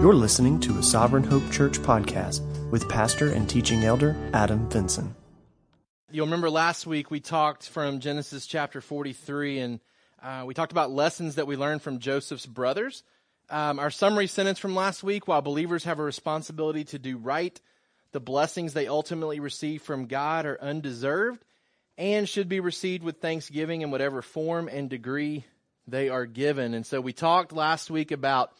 You're listening to a Sovereign Hope Church podcast with pastor and teaching elder Adam Vinson. You'll remember last week we talked from Genesis chapter 43 and uh, we talked about lessons that we learned from Joseph's brothers. Um, our summary sentence from last week while believers have a responsibility to do right, the blessings they ultimately receive from God are undeserved and should be received with thanksgiving in whatever form and degree they are given. And so we talked last week about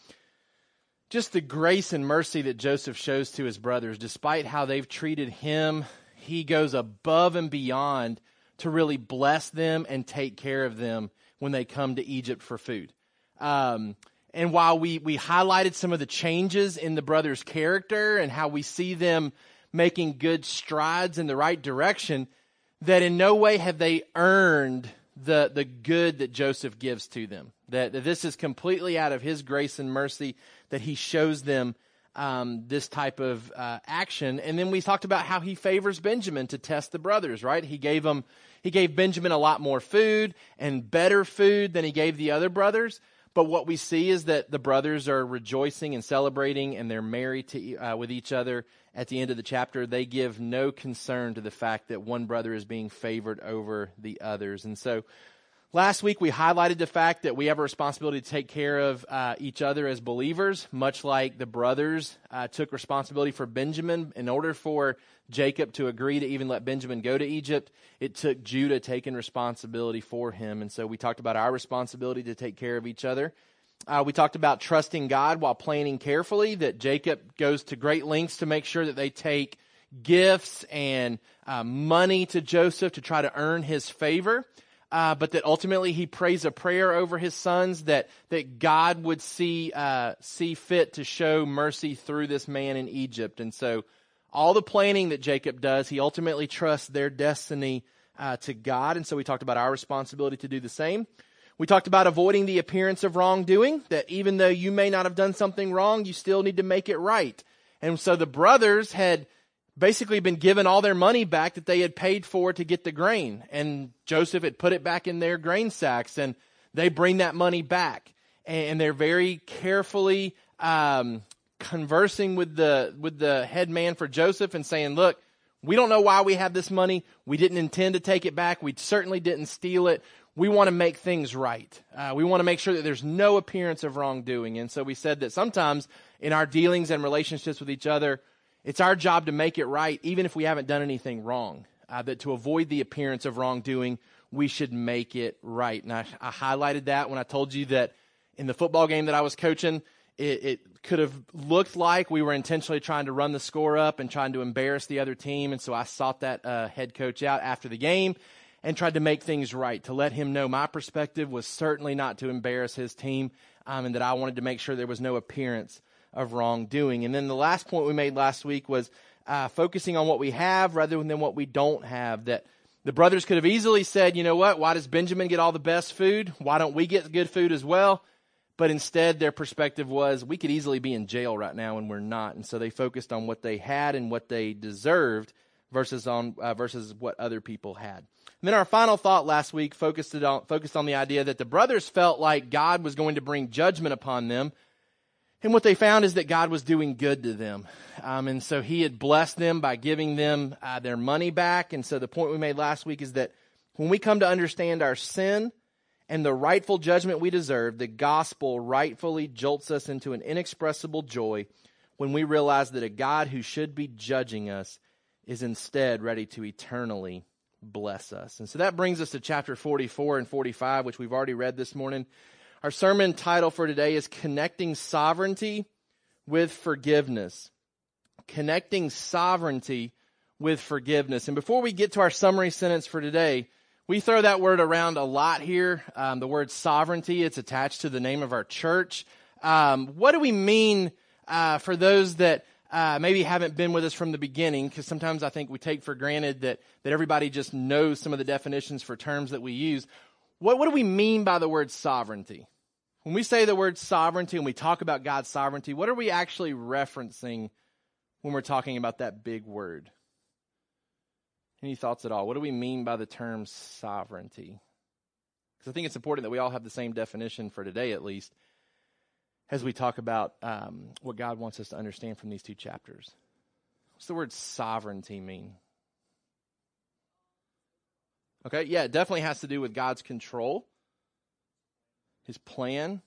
just the grace and mercy that Joseph shows to his brothers, despite how they've treated him, he goes above and beyond to really bless them and take care of them when they come to Egypt for food. Um, and while we, we highlighted some of the changes in the brothers' character and how we see them making good strides in the right direction, that in no way have they earned the, the good that Joseph gives to them. That, that this is completely out of his grace and mercy that he shows them um, this type of uh, action. And then we talked about how he favors Benjamin to test the brothers, right? He gave them, he gave Benjamin a lot more food and better food than he gave the other brothers. But what we see is that the brothers are rejoicing and celebrating, and they're married to, uh, with each other. At the end of the chapter, they give no concern to the fact that one brother is being favored over the others. And so, Last week, we highlighted the fact that we have a responsibility to take care of uh, each other as believers, much like the brothers uh, took responsibility for Benjamin. In order for Jacob to agree to even let Benjamin go to Egypt, it took Judah taking responsibility for him. And so we talked about our responsibility to take care of each other. Uh, we talked about trusting God while planning carefully, that Jacob goes to great lengths to make sure that they take gifts and uh, money to Joseph to try to earn his favor uh, but that ultimately he prays a prayer over his sons that, that God would see, uh, see fit to show mercy through this man in Egypt. And so all the planning that Jacob does, he ultimately trusts their destiny uh, to God. And so we talked about our responsibility to do the same. We talked about avoiding the appearance of wrongdoing, that even though you may not have done something wrong, you still need to make it right. And so the brothers had basically been given all their money back that they had paid for to get the grain. And Joseph had put it back in their grain sacks and they bring that money back. And they're very carefully um, conversing with the, with the head man for Joseph and saying, look, we don't know why we have this money. We didn't intend to take it back. We certainly didn't steal it. We want to make things right. Uh, we want to make sure that there's no appearance of wrongdoing. And so we said that sometimes in our dealings and relationships with each other, it's our job to make it right, even if we haven't done anything wrong. Uh, that to avoid the appearance of wrongdoing, we should make it right. And I, I, highlighted that when I told you that in the football game that I was coaching, it, it could have looked like we were intentionally trying to run the score up and trying to embarrass the other team. And so I sought that uh, head coach out after the game and tried to make things right, to let him know my perspective was certainly not to embarrass his team um, and that I wanted to make sure there was no appearance of wrongdoing. And then the last point we made last week was uh, focusing on what we have rather than what we don't have. That the brothers could have easily said, you know what, why does Benjamin get all the best food? Why don't we get good food as well? But instead, their perspective was, we could easily be in jail right now and we're not. And so they focused on what they had and what they deserved versus on uh, versus what other people had. And then our final thought last week focused on focused on the idea that the brothers felt like God was going to bring judgment upon them and what they found is that God was doing good to them. Um, and so he had blessed them by giving them uh, their money back. And so the point we made last week is that when we come to understand our sin and the rightful judgment we deserve, the gospel rightfully jolts us into an inexpressible joy when we realize that a God who should be judging us is instead ready to eternally bless us. And so that brings us to chapter 44 and 45, which we've already read this morning. Our sermon title for today is Connecting Sovereignty with Forgiveness. Connecting Sovereignty with Forgiveness. And before we get to our summary sentence for today, we throw that word around a lot here. Um, the word sovereignty, it's attached to the name of our church. Um, what do we mean uh, for those that uh, maybe haven't been with us from the beginning? Because sometimes I think we take for granted that, that everybody just knows some of the definitions for terms that we use. What, what do we mean by the word sovereignty? When we say the word sovereignty and we talk about God's sovereignty, what are we actually referencing when we're talking about that big word? Any thoughts at all? What do we mean by the term sovereignty? Because I think it's important that we all have the same definition for today, at least. as we talk about um, what God wants us to understand from these two chapters. What's the word sovereignty mean? Okay, yeah, it definitely has to do with God's control, His plan.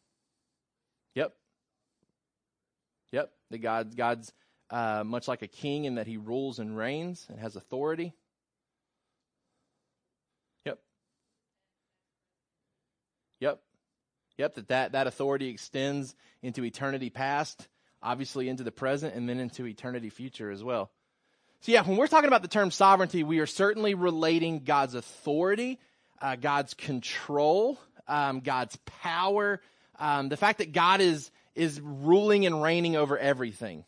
Yep. Yep. That God, God's uh, much like a king in that He rules and reigns and has authority. Yep. Yep. Yep. That that, that authority extends into eternity past, obviously into the present, and then into eternity future as well. So, yeah, when we're talking about the term sovereignty, we are certainly relating God's authority, uh, God's control, um, God's power, um, the fact that God is, is ruling and reigning over everything.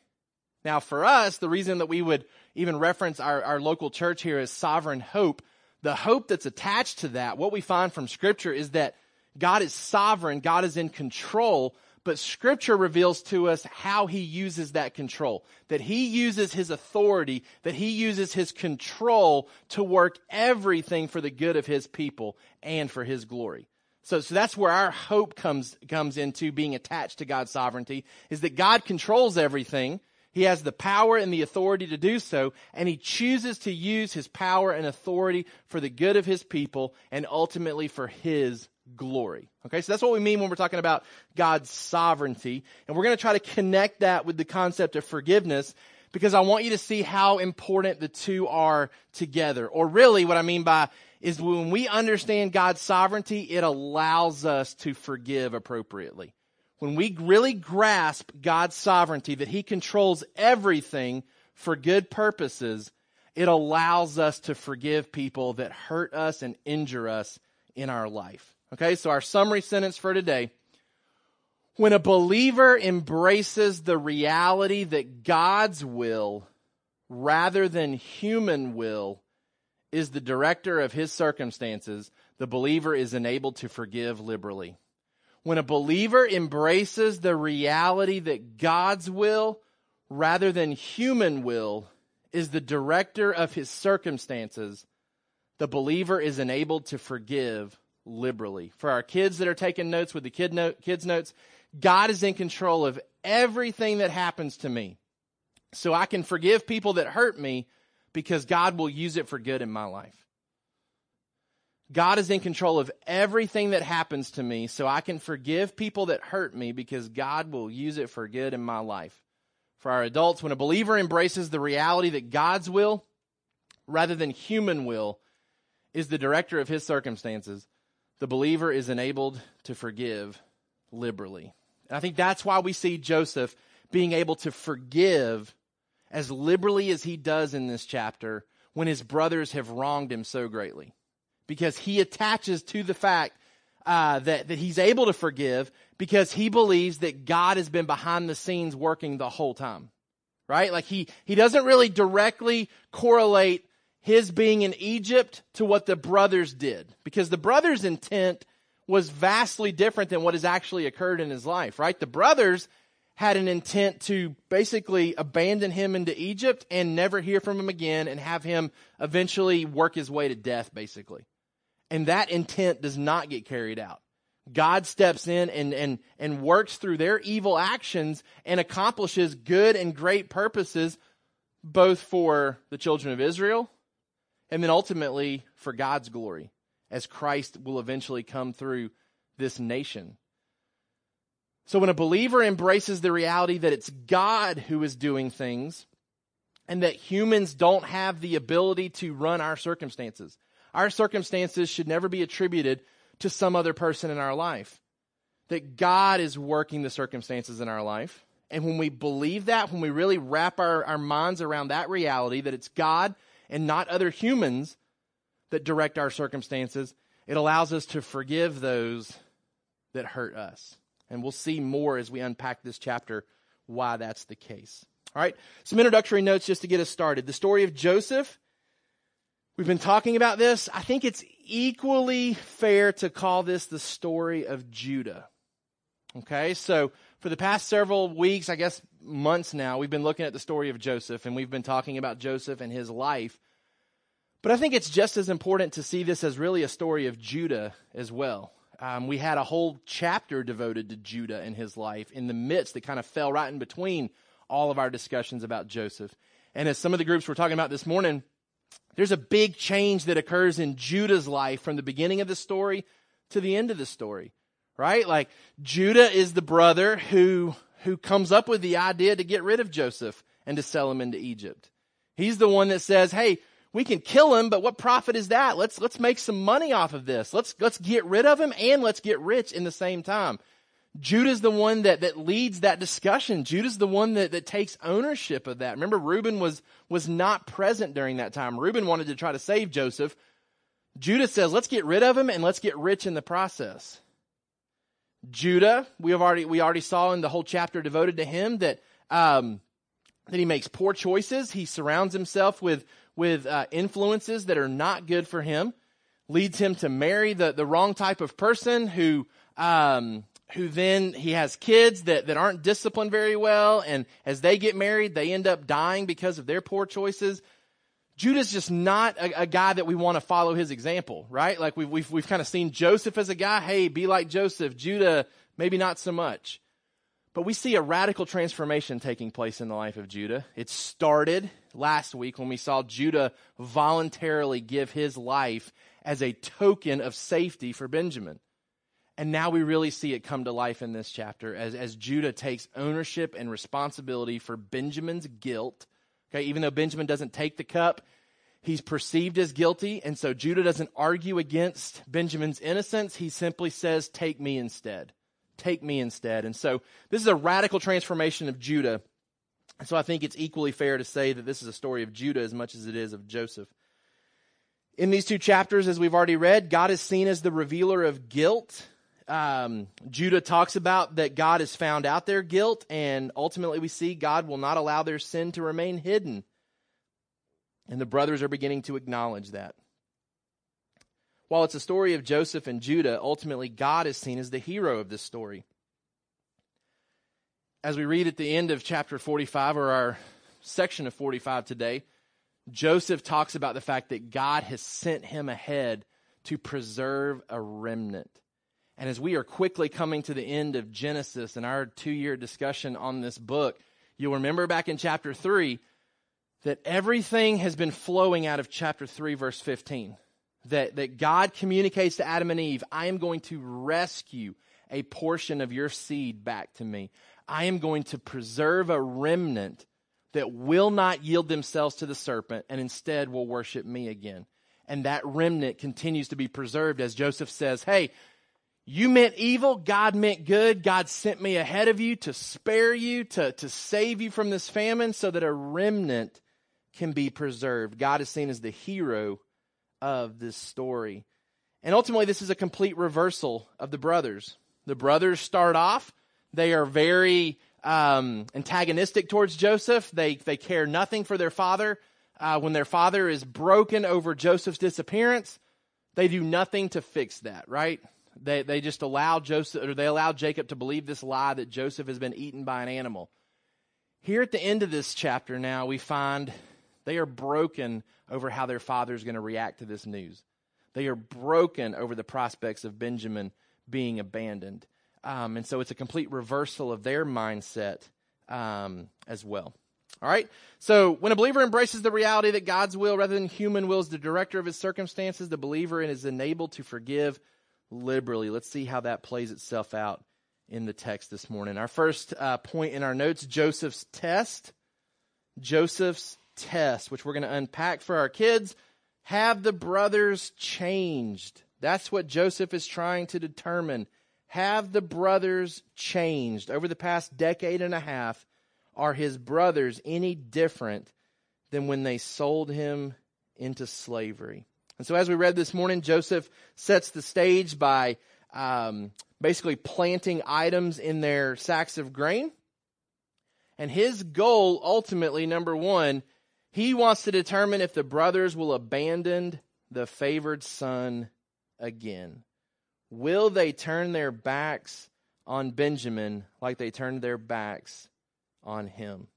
Now, for us, the reason that we would even reference our, our local church here as sovereign hope, the hope that's attached to that, what we find from Scripture is that God is sovereign, God is in control, but scripture reveals to us how he uses that control. That he uses his authority, that he uses his control to work everything for the good of his people and for his glory. So, so that's where our hope comes, comes into being attached to God's sovereignty, is that God controls everything. He has the power and the authority to do so, and he chooses to use his power and authority for the good of his people and ultimately for his glory. Okay, so that's what we mean when we're talking about God's sovereignty. And we're going to try to connect that with the concept of forgiveness because I want you to see how important the two are together. Or really, what I mean by is when we understand God's sovereignty, it allows us to forgive appropriately. When we really grasp God's sovereignty, that He controls everything for good purposes, it allows us to forgive people that hurt us and injure us in our life. Okay, so our summary sentence for today. When a believer embraces the reality that God's will rather than human will is the director of his circumstances, the believer is enabled to forgive liberally. When a believer embraces the reality that God's will rather than human will is the director of his circumstances, the believer is enabled to forgive liberally. For our kids that are taking notes with the kid note, kids notes, God is in control of everything that happens to me. So I can forgive people that hurt me because God will use it for good in my life. God is in control of everything that happens to me, so I can forgive people that hurt me because God will use it for good in my life. For our adults, when a believer embraces the reality that God's will, rather than human will, is the director of his circumstances, the believer is enabled to forgive liberally. And I think that's why we see Joseph being able to forgive as liberally as he does in this chapter when his brothers have wronged him so greatly. Because he attaches to the fact uh, that, that he's able to forgive because he believes that God has been behind the scenes working the whole time. Right? Like he, he doesn't really directly correlate his being in Egypt to what the brothers did. Because the brothers' intent was vastly different than what has actually occurred in his life, right? The brothers had an intent to basically abandon him into Egypt and never hear from him again and have him eventually work his way to death, basically. And that intent does not get carried out. God steps in and, and, and works through their evil actions and accomplishes good and great purposes both for the children of Israel and then ultimately for God's glory as Christ will eventually come through this nation. So when a believer embraces the reality that it's God who is doing things and that humans don't have the ability to run our circumstances, our circumstances should never be attributed to some other person in our life. That God is working the circumstances in our life. And when we believe that, when we really wrap our, our minds around that reality, that it's God and not other humans that direct our circumstances, it allows us to forgive those that hurt us. And we'll see more as we unpack this chapter why that's the case. All right, some introductory notes just to get us started. The story of Joseph. We've been talking about this. I think it's equally fair to call this the story of Judah. Okay, so for the past several weeks, I guess months now, we've been looking at the story of Joseph and we've been talking about Joseph and his life. But I think it's just as important to see this as really a story of Judah as well. Um, we had a whole chapter devoted to Judah and his life in the midst that kind of fell right in between all of our discussions about Joseph. And as some of the groups were talking about this morning, there's a big change that occurs in Judah's life from the beginning of the story to the end of the story, right? Like Judah is the brother who, who comes up with the idea to get rid of Joseph and to sell him into Egypt. He's the one that says, Hey, we can kill him, but what profit is that? Let's, let's make some money off of this. Let's, let's get rid of him and let's get rich in the same time. Judah's the one that, that leads that discussion. Judah's the one that, that takes ownership of that. Remember, Reuben was, was not present during that time. Reuben wanted to try to save Joseph. Judah says, let's get rid of him and let's get rich in the process. Judah, we have already, we already saw in the whole chapter devoted to him that, um, that he makes poor choices. He surrounds himself with, with uh, influences that are not good for him, leads him to marry the, the wrong type of person who, um, who then he has kids that, that aren't disciplined very well. And as they get married, they end up dying because of their poor choices. Judah's just not a, a guy that we want to follow his example, right? Like we've, we've, we've kind of seen Joseph as a guy. Hey, be like Joseph. Judah, maybe not so much. But we see a radical transformation taking place in the life of Judah. It started last week when we saw Judah voluntarily give his life as a token of safety for Benjamin. And now we really see it come to life in this chapter as, as Judah takes ownership and responsibility for Benjamin's guilt. Okay, even though Benjamin doesn't take the cup, he's perceived as guilty. And so Judah doesn't argue against Benjamin's innocence. He simply says, Take me instead. Take me instead. And so this is a radical transformation of Judah. And so I think it's equally fair to say that this is a story of Judah as much as it is of Joseph. In these two chapters, as we've already read, God is seen as the revealer of guilt um, Judah talks about that God has found out their guilt, and ultimately we see God will not allow their sin to remain hidden. And the brothers are beginning to acknowledge that. While it's a story of Joseph and Judah, ultimately God is seen as the hero of this story. As we read at the end of chapter 45, or our section of 45 today, Joseph talks about the fact that God has sent him ahead to preserve a remnant. And as we are quickly coming to the end of Genesis and our two year discussion on this book, you'll remember back in chapter 3 that everything has been flowing out of chapter 3, verse 15. That, that God communicates to Adam and Eve, I am going to rescue a portion of your seed back to me. I am going to preserve a remnant that will not yield themselves to the serpent and instead will worship me again. And that remnant continues to be preserved as Joseph says, Hey, you meant evil, God meant good. God sent me ahead of you to spare you, to, to save you from this famine so that a remnant can be preserved. God is seen as the hero of this story. And ultimately, this is a complete reversal of the brothers. The brothers start off, they are very um, antagonistic towards Joseph. They, they care nothing for their father. Uh, when their father is broken over Joseph's disappearance, they do nothing to fix that, right? They, they just allow Joseph, or they allow Jacob to believe this lie that Joseph has been eaten by an animal. Here at the end of this chapter now, we find they are broken over how their father is going to react to this news. They are broken over the prospects of Benjamin being abandoned. Um, and so it's a complete reversal of their mindset um, as well. All right? So when a believer embraces the reality that God's will rather than human will is the director of his circumstances, the believer is enabled to forgive liberally. Let's see how that plays itself out in the text this morning. Our first uh, point in our notes Joseph's test. Joseph's test, which we're going to unpack for our kids. Have the brothers changed? That's what Joseph is trying to determine. Have the brothers changed? Over the past decade and a half, are his brothers any different than when they sold him into slavery? And so, as we read this morning, Joseph sets the stage by um, basically planting items in their sacks of grain. And his goal, ultimately, number one, he wants to determine if the brothers will abandon the favored son again. Will they turn their backs on Benjamin like they turned their backs on him?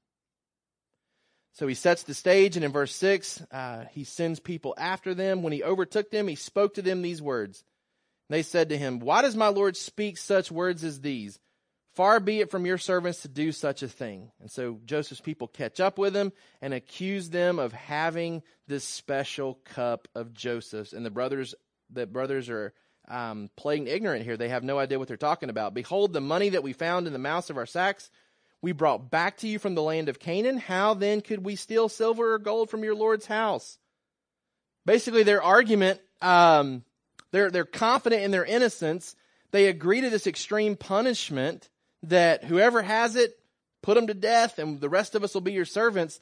So he sets the stage, and in verse 6, uh, he sends people after them. When he overtook them, he spoke to them these words They said to him, Why does my Lord speak such words as these? Far be it from your servants to do such a thing. And so Joseph's people catch up with him and accuse them of having this special cup of Joseph's. And the brothers, the brothers are um, playing ignorant here. They have no idea what they're talking about. Behold, the money that we found in the mouths of our sacks, we brought back to you from the land of Canaan. How then could we steal silver or gold from your Lord's house? Basically, their argument, um, they're, they're confident in their innocence. They agree to this extreme punishment that whoever has it, put them to death, and the rest of us will be your servants.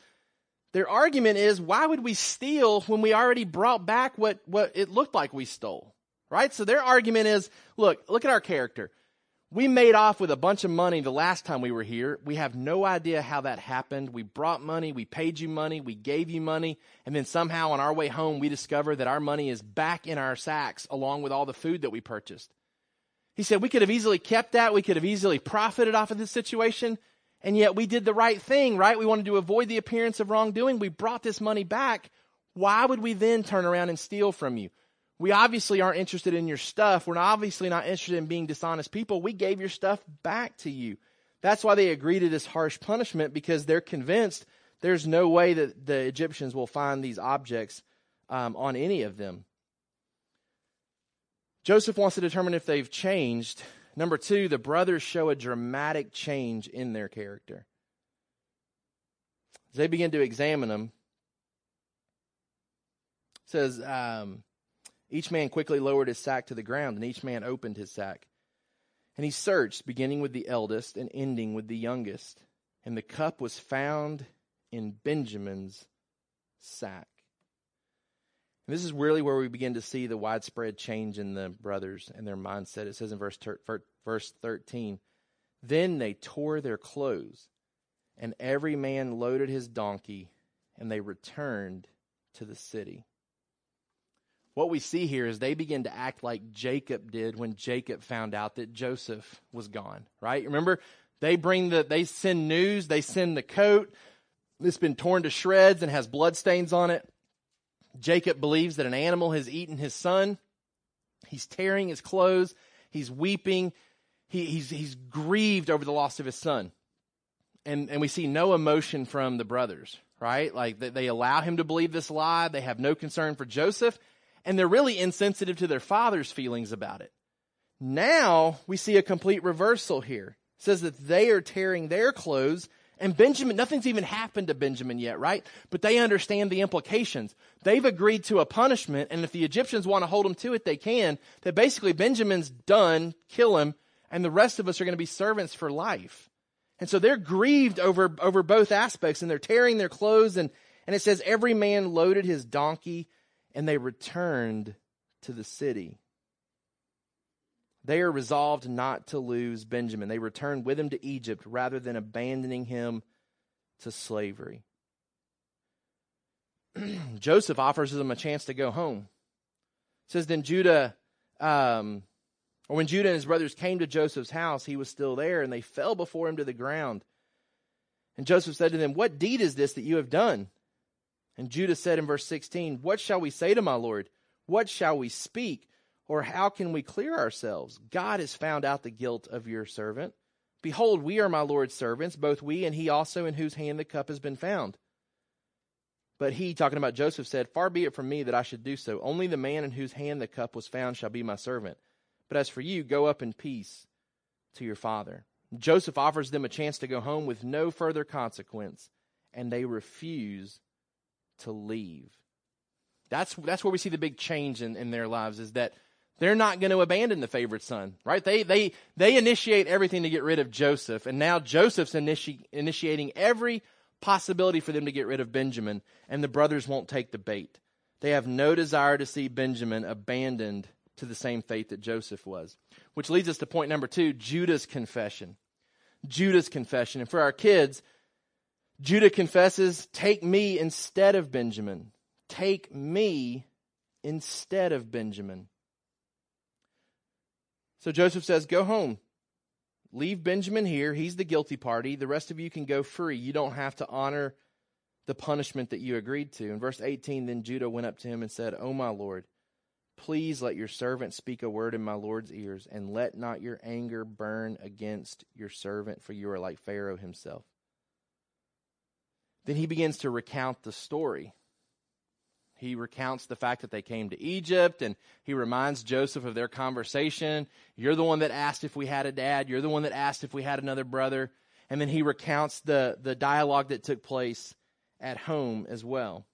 Their argument is, why would we steal when we already brought back what, what it looked like we stole? Right? So their argument is, look, look at our character. We made off with a bunch of money the last time we were here. We have no idea how that happened. We brought money, we paid you money, we gave you money, and then somehow on our way home we discover that our money is back in our sacks along with all the food that we purchased. He said we could have easily kept that, we could have easily profited off of this situation, and yet we did the right thing, right? We wanted to avoid the appearance of wrongdoing. We brought this money back. Why would we then turn around and steal from you? We obviously aren't interested in your stuff. We're obviously not interested in being dishonest people. We gave your stuff back to you. That's why they agree to this harsh punishment because they're convinced there's no way that the Egyptians will find these objects um, on any of them. Joseph wants to determine if they've changed. Number two, the brothers show a dramatic change in their character. As they begin to examine them, says, um, each man quickly lowered his sack to the ground, and each man opened his sack. And he searched, beginning with the eldest and ending with the youngest. And the cup was found in Benjamin's sack. And this is really where we begin to see the widespread change in the brothers and their mindset. It says in verse, verse 13 Then they tore their clothes, and every man loaded his donkey, and they returned to the city what we see here is they begin to act like Jacob did when Jacob found out that Joseph was gone, right? Remember, they bring the, they send news, they send the coat that's been torn to shreds and has bloodstains on it. Jacob believes that an animal has eaten his son. He's tearing his clothes. He's weeping. He, he's, he's grieved over the loss of his son. And, and we see no emotion from the brothers, right? Like they, they allow him to believe this lie. They have no concern for Joseph and they're really insensitive to their father's feelings about it. Now we see a complete reversal here. It says that they are tearing their clothes and Benjamin, nothing's even happened to Benjamin yet, right? But they understand the implications. They've agreed to a punishment, and if the Egyptians want to hold them to it, they can. That basically Benjamin's done, kill him, and the rest of us are going to be servants for life. And so they're grieved over, over both aspects, and they're tearing their clothes, and, and it says every man loaded his donkey and they returned to the city. They are resolved not to lose Benjamin. They return with him to Egypt rather than abandoning him to slavery. Joseph offers them a chance to go home. It says then Judah, um, or when Judah and his brothers came to Joseph's house, he was still there, and they fell before him to the ground. And Joseph said to them, What deed is this that you have done? And Judah said in verse 16, What shall we say to my Lord? What shall we speak? Or how can we clear ourselves? God has found out the guilt of your servant. Behold, we are my Lord's servants, both we and he also in whose hand the cup has been found. But he, talking about Joseph, said, Far be it from me that I should do so. Only the man in whose hand the cup was found shall be my servant. But as for you, go up in peace to your father. Joseph offers them a chance to go home with no further consequence, and they refuse to leave. That's, that's where we see the big change in, in their lives is that they're not going to abandon the favorite son, right? They, they, they initiate everything to get rid of Joseph, and now Joseph's initi- initiating every possibility for them to get rid of Benjamin, and the brothers won't take the bait. They have no desire to see Benjamin abandoned to the same fate that Joseph was. Which leads us to point number two Judah's confession. Judah's confession. And for our kids, Judah confesses, Take me instead of Benjamin. Take me instead of Benjamin. So Joseph says, Go home. Leave Benjamin here. He's the guilty party. The rest of you can go free. You don't have to honor the punishment that you agreed to. In verse 18, then Judah went up to him and said, O my Lord, Please let your servant speak a word in my Lord's ears, and let not your anger burn against your servant, for you are like Pharaoh himself. Then he begins to recount the story. He recounts the fact that they came to Egypt, and he reminds Joseph of their conversation. You're the one that asked if we had a dad. You're the one that asked if we had another brother. And then he recounts the, the dialogue that took place at home as well.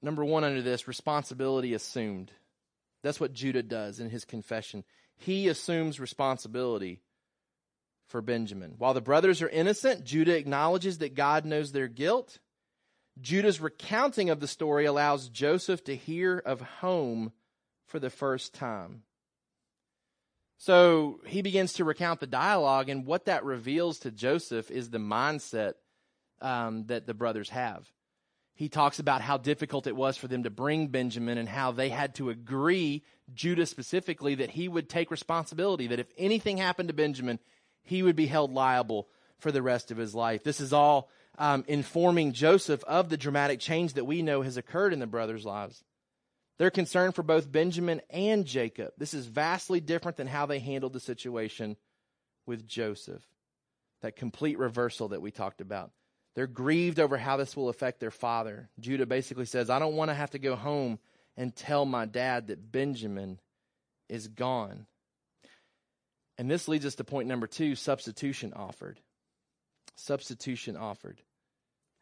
Number one under this, responsibility assumed. That's what Judah does in his confession. He assumes responsibility for Benjamin. While the brothers are innocent, Judah acknowledges that God knows their guilt. Judah's recounting of the story allows Joseph to hear of home for the first time. So he begins to recount the dialogue, and what that reveals to Joseph is the mindset um, that the brothers have he talks about how difficult it was for them to bring Benjamin and how they had to agree, Judah specifically, that he would take responsibility, that if anything happened to Benjamin, he would be held liable for the rest of his life. This is all um, informing Joseph of the dramatic change that we know has occurred in the brothers' lives. They're concerned for both Benjamin and Jacob. This is vastly different than how they handled the situation with Joseph. That complete reversal that we talked about. They're grieved over how this will affect their father. Judah basically says, I don't want to have to go home and tell my dad that Benjamin is gone. And this leads us to point number two substitution offered. Substitution offered.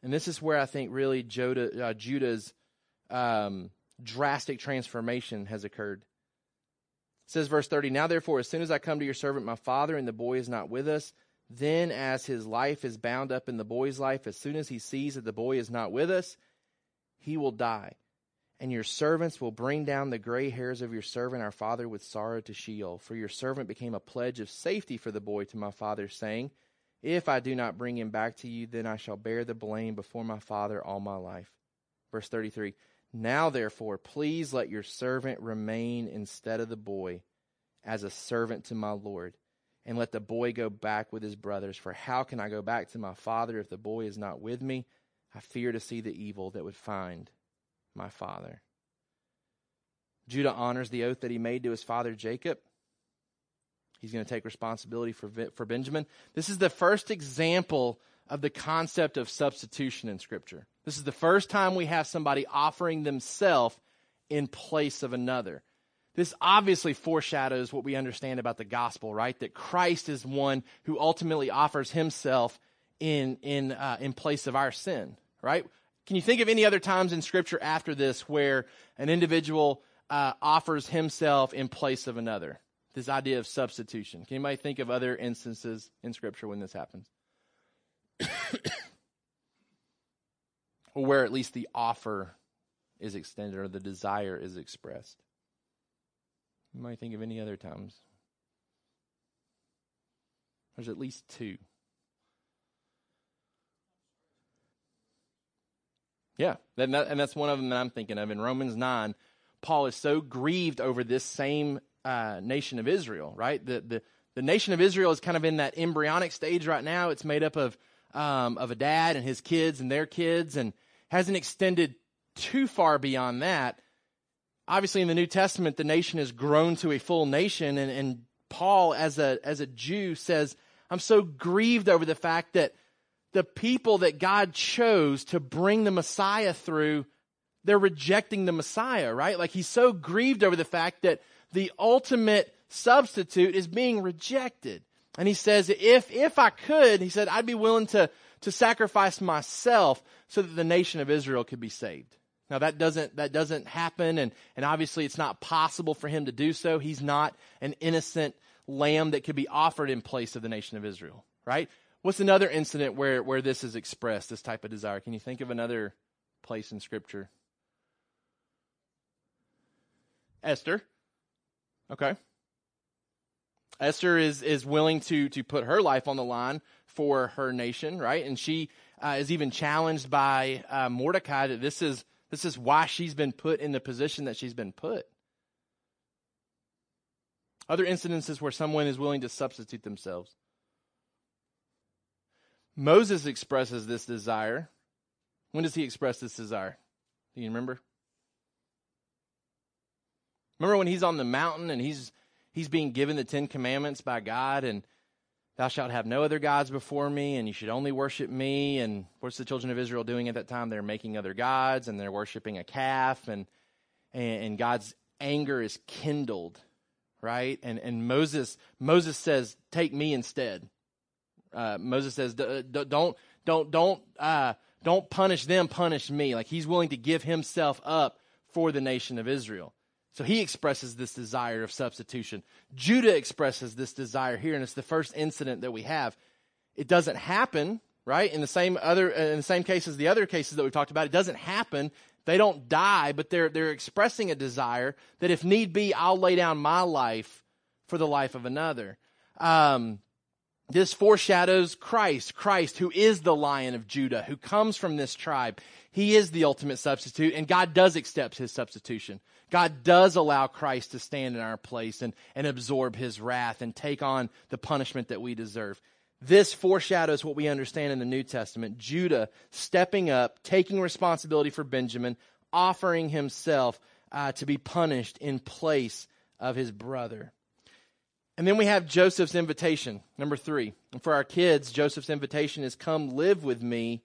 And this is where I think really Judah, uh, Judah's um, drastic transformation has occurred. It says, verse 30 Now therefore, as soon as I come to your servant my father, and the boy is not with us, then, as his life is bound up in the boy's life, as soon as he sees that the boy is not with us, he will die. And your servants will bring down the gray hairs of your servant, our father, with sorrow to Sheol. For your servant became a pledge of safety for the boy to my father, saying, If I do not bring him back to you, then I shall bear the blame before my father all my life. Verse 33 Now, therefore, please let your servant remain instead of the boy as a servant to my Lord and let the boy go back with his brothers. For how can I go back to my father if the boy is not with me? I fear to see the evil that would find my father. Judah honors the oath that he made to his father Jacob. He's going to take responsibility for, for Benjamin. This is the first example of the concept of substitution in Scripture. This is the first time we have somebody offering themselves in place of another. This obviously foreshadows what we understand about the gospel, right? That Christ is one who ultimately offers himself in, in, uh, in place of our sin, right? Can you think of any other times in Scripture after this where an individual uh, offers himself in place of another? This idea of substitution. Can anybody think of other instances in Scripture when this happens? or where at least the offer is extended or the desire is expressed? You might think of any other times. There's at least two. Yeah, and, that, and that's one of them that I'm thinking of. In Romans 9, Paul is so grieved over this same uh, nation of Israel, right? The, the, the nation of Israel is kind of in that embryonic stage right now. It's made up of, um, of a dad and his kids and their kids and hasn't extended too far beyond that obviously in the New Testament, the nation has grown to a full nation, and, and Paul, as a as a Jew, says, "I'm so grieved over the fact that the people that God chose to bring the Messiah through, they're rejecting the Messiah, right? Like he's so grieved over the fact that the ultimate substitute is being rejected." And he says, "If if I could, he said, I'd be willing to." To sacrifice myself so that the nation of Israel could be saved. Now that doesn't that doesn't happen and and obviously it's not possible for him to do so. He's not an innocent lamb that could be offered in place of the nation of Israel, right? What's another incident where where this is expressed, this type of desire? Can you think of another place in scripture? Esther. Okay. Esther is is willing to to put her life on the line for her nation, right? And she uh, is even challenged by uh, Mordecai that this is this is why she's been put in the position that she's been put. Other incidences where someone is willing to substitute themselves. Moses expresses this desire. When does he express this desire? Do you remember? Remember when he's on the mountain and he's he's being given the Ten Commandments by God and thou shalt have no other gods before me and you should only worship me and what's the children of israel doing at that time they're making other gods and they're worshiping a calf and and, and god's anger is kindled right and and moses moses says take me instead uh, moses says don't don't don't uh, don't punish them punish me like he's willing to give himself up for the nation of israel so he expresses this desire of substitution. Judah expresses this desire here, and it's the first incident that we have. It doesn't happen, right? In the same other, uh, in the same cases, the other cases that we've talked about, it doesn't happen. They don't die, but they're they're expressing a desire that, if need be, I'll lay down my life for the life of another. Um, this foreshadows Christ, Christ who is the lion of Judah, who comes from this tribe. He is the ultimate substitute, and God does accept his substitution. God does allow Christ to stand in our place and, and absorb his wrath and take on the punishment that we deserve. This foreshadows what we understand in the New Testament Judah stepping up, taking responsibility for Benjamin, offering himself uh, to be punished in place of his brother. And then we have Joseph's invitation, number three. And for our kids, Joseph's invitation is come live with me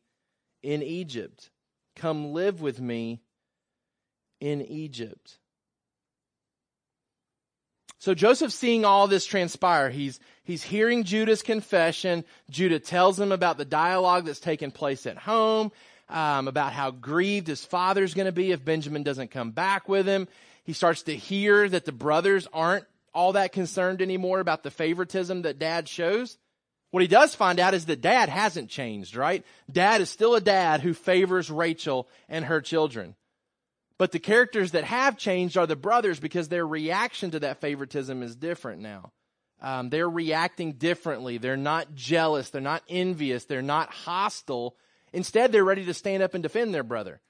in Egypt. Come live with me in Egypt. So Joseph's seeing all this transpire. He's, he's hearing Judah's confession. Judah tells him about the dialogue that's taken place at home, um, about how grieved his father's going to be if Benjamin doesn't come back with him. He starts to hear that the brothers aren't all that concerned anymore about the favoritism that dad shows. What he does find out is that dad hasn't changed, right? Dad is still a dad who favors Rachel and her children. But the characters that have changed are the brothers because their reaction to that favoritism is different now. Um, they're reacting differently. They're not jealous. They're not envious. They're not hostile. Instead, they're ready to stand up and defend their brother.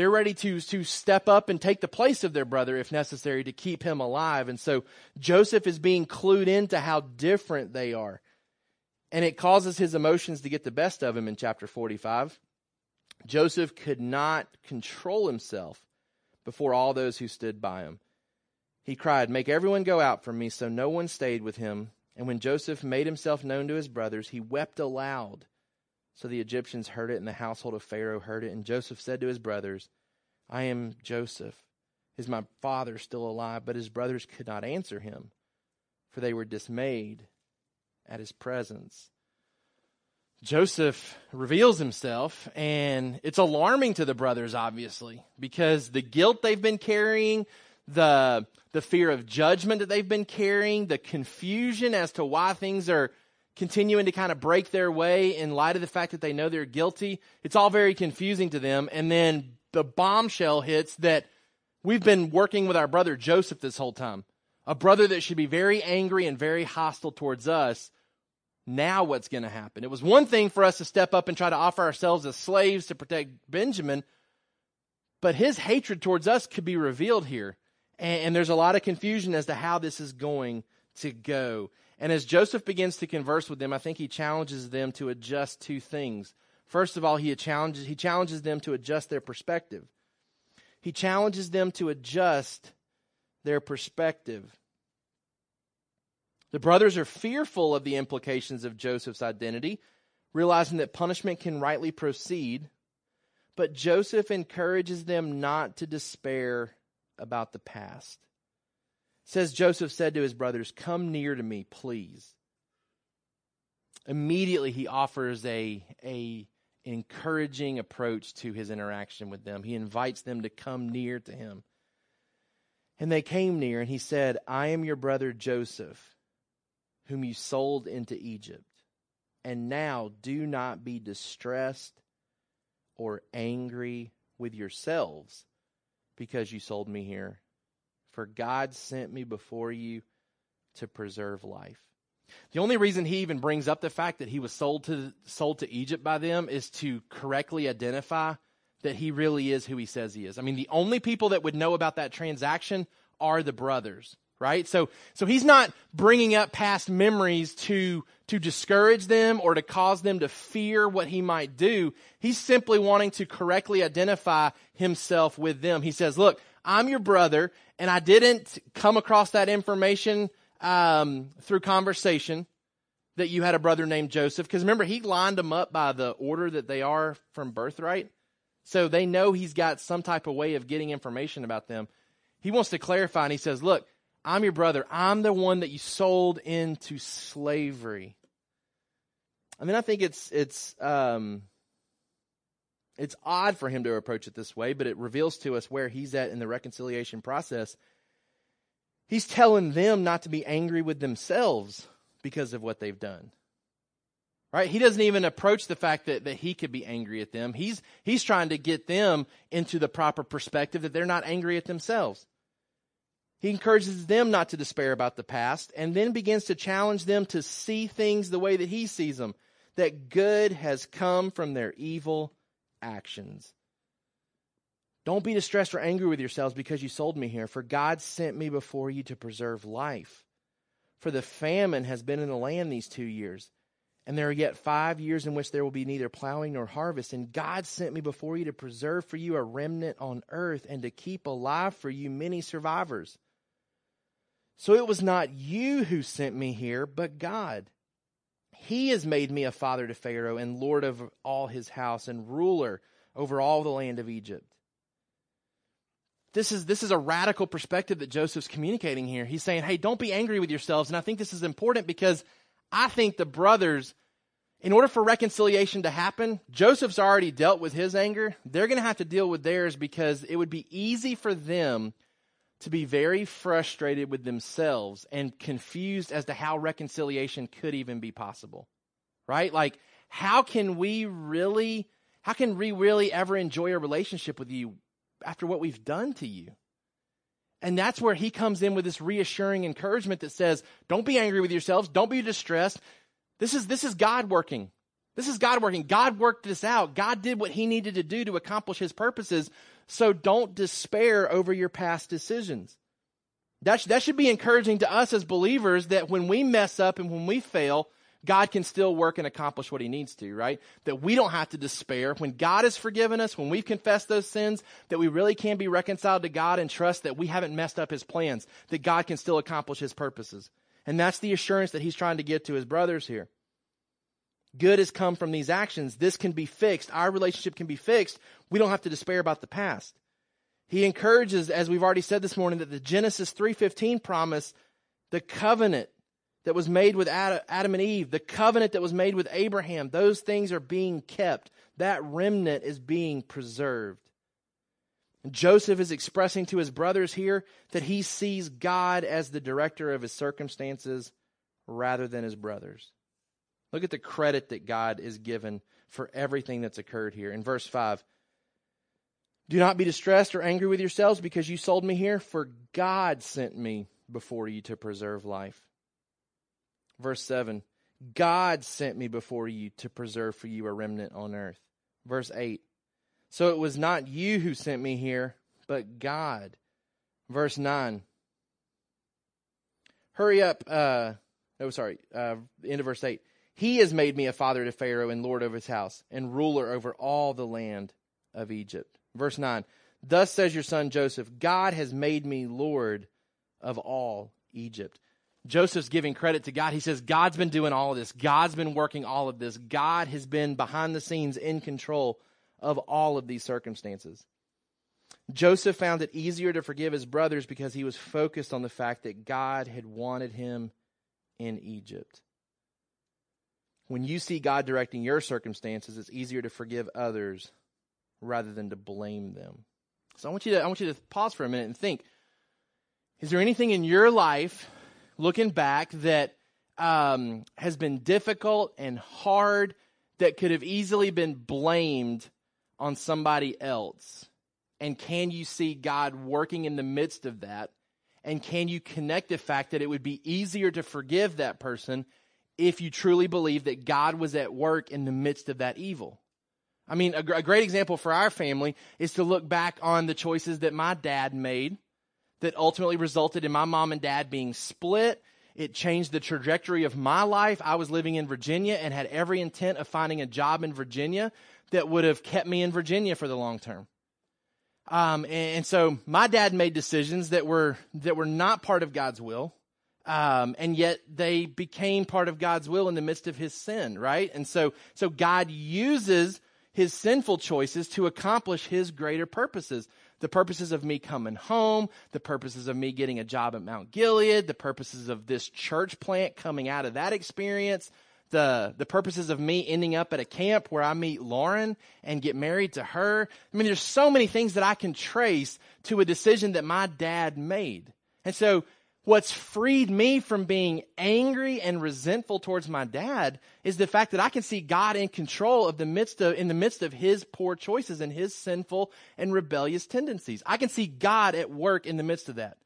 They're ready to, to step up and take the place of their brother if necessary to keep him alive. And so Joseph is being clued into how different they are. And it causes his emotions to get the best of him in chapter 45. Joseph could not control himself before all those who stood by him. He cried, Make everyone go out from me. So no one stayed with him. And when Joseph made himself known to his brothers, he wept aloud. So the Egyptians heard it, and the household of Pharaoh heard it. And Joseph said to his brothers, I am Joseph. Is my father still alive? But his brothers could not answer him, for they were dismayed at his presence. Joseph reveals himself, and it's alarming to the brothers, obviously, because the guilt they've been carrying, the, the fear of judgment that they've been carrying, the confusion as to why things are continuing to kind of break their way in light of the fact that they know they're guilty, it's all very confusing to them. And then the bombshell hits that we've been working with our brother Joseph this whole time, a brother that should be very angry and very hostile towards us now what's going to happen? It was one thing for us to step up and try to offer ourselves as slaves to protect Benjamin, but his hatred towards us could be revealed here. And, there's a lot of confusion as to how this is going to go. And as Joseph begins to converse with them, I think he challenges them to adjust two things. First of all, he challenges, he challenges them to adjust their perspective. He challenges them to adjust their perspective. The brothers are fearful of the implications of Joseph's identity, realizing that punishment can rightly proceed. But Joseph encourages them not to despair about the past. Says Joseph said to his brothers, "Come near to me, please." Immediately he offers a a encouraging approach to his interaction with them. He invites them to come near to him. And they came near, and he said, I am your brother Joseph whom you sold into Egypt. And now do not be distressed or angry with yourselves because you sold me here. For God sent me before you to preserve life. The only reason he even brings up the fact that he was sold to sold to Egypt by them is to correctly identify that he really is who he says he is. I mean, the only people that would know about that transaction are the brothers right? So, so he's not bringing up past memories to, to discourage them or to cause them to fear what he might do. He's simply wanting to correctly identify himself with them. He says, look, I'm your brother and I didn't come across that information, um, through conversation that you had a brother named Joseph. Cause remember, he lined them up by the order that they are from birthright. So they know he's got some type of way of getting information about them. He wants to clarify and he says, look, I'm your brother. I'm the one that you sold into slavery. I mean, I think it's it's um, it's odd for him to approach it this way, but it reveals to us where he's at in the reconciliation process. He's telling them not to be angry with themselves because of what they've done. Right? He doesn't even approach the fact that, that he could be angry at them. He's he's trying to get them into the proper perspective that they're not angry at themselves. He encourages them not to despair about the past and then begins to challenge them to see things the way that he sees them, that good has come from their evil actions. Don't be distressed or angry with yourselves because you sold me here, for God sent me before you to preserve life. For the famine has been in the land these two years, and there are yet five years in which there will be neither plowing nor harvest. And God sent me before you to preserve for you a remnant on earth and to keep alive for you many survivors. So it was not you who sent me here, but God. He has made me a father to Pharaoh and lord of all his house and ruler over all the land of Egypt. This is, this is a radical perspective that Joseph's communicating here. He's saying, hey, don't be angry with yourselves. And I think this is important because I think the brothers, in order for reconciliation to happen, Joseph's already dealt with his anger. They're going to have to deal with theirs because it would be easy for them to be very frustrated with themselves and confused as to how reconciliation could even be possible. Right? Like, how can we really, how can we really ever enjoy a relationship with you after what we've done to you? And that's where he comes in with this reassuring encouragement that says, don't be angry with yourselves. Don't be distressed. This is, this is God working. This is God working. God worked this out. God did what he needed to do to accomplish his purposes. So don't despair over your past decisions. That, sh- that should be encouraging to us as believers that when we mess up and when we fail, God can still work and accomplish what he needs to, right? That we don't have to despair. When God has forgiven us, when we've confessed those sins, that we really can be reconciled to God and trust that we haven't messed up his plans, that God can still accomplish his purposes. And that's the assurance that he's trying to get to his brothers here. Good has come from these actions. This can be fixed. Our relationship can be fixed. We don't have to despair about the past. He encourages, as we've already said this morning, that the Genesis 3.15 promise, the covenant that was made with Adam and Eve, the covenant that was made with Abraham, those things are being kept. That remnant is being preserved. Joseph is expressing to his brothers here that he sees God as the director of his circumstances rather than his brothers. Look at the credit that God is given for everything that's occurred here. In verse 5, do not be distressed or angry with yourselves because you sold me here, for God sent me before you to preserve life. Verse 7, God sent me before you to preserve for you a remnant on earth. Verse 8, so it was not you who sent me here, but God. Verse 9, hurry up. Uh, oh, sorry. Uh, end of verse 8. He has made me a father to Pharaoh and lord over his house and ruler over all the land of Egypt. Verse 9 Thus says your son Joseph, God has made me lord of all Egypt. Joseph's giving credit to God. He says, God's been doing all of this. God's been working all of this. God has been behind the scenes in control of all of these circumstances. Joseph found it easier to forgive his brothers because he was focused on the fact that God had wanted him in Egypt. When you see God directing your circumstances, it's easier to forgive others rather than to blame them. So I want you to I want you to pause for a minute and think. Is there anything in your life, looking back, that um, has been difficult and hard that could have easily been blamed on somebody else? And can you see God working in the midst of that? And can you connect the fact that it would be easier to forgive that person if you truly believe that God was at work in the midst of that evil. I mean, a, a, great example for our family is to look back on the choices that my dad made that ultimately resulted in my mom and dad being split. It changed the trajectory of my life. I was living in Virginia and had every intent of finding a job in Virginia that would have kept me in Virginia for the long term. Um, and, and, so my dad made decisions that were that were not part of God's will, um, and yet they became part of God's will in the midst of His sin, right? And so so God uses His sinful choices to accomplish His greater purposes. The purposes of me coming home, the purposes of me getting a job at Mount Gilead, the purposes of this church plant coming out of that experience, the the purposes of me ending up at a camp where I meet Lauren and get married to her. I mean, there's so many things that I can trace to a decision that my dad made. And so what's freed me from being angry and resentful towards my dad is the fact that I can see God in control of the midst of in the midst of his poor choices and his sinful and rebellious tendencies. I can see God at work in the midst of that.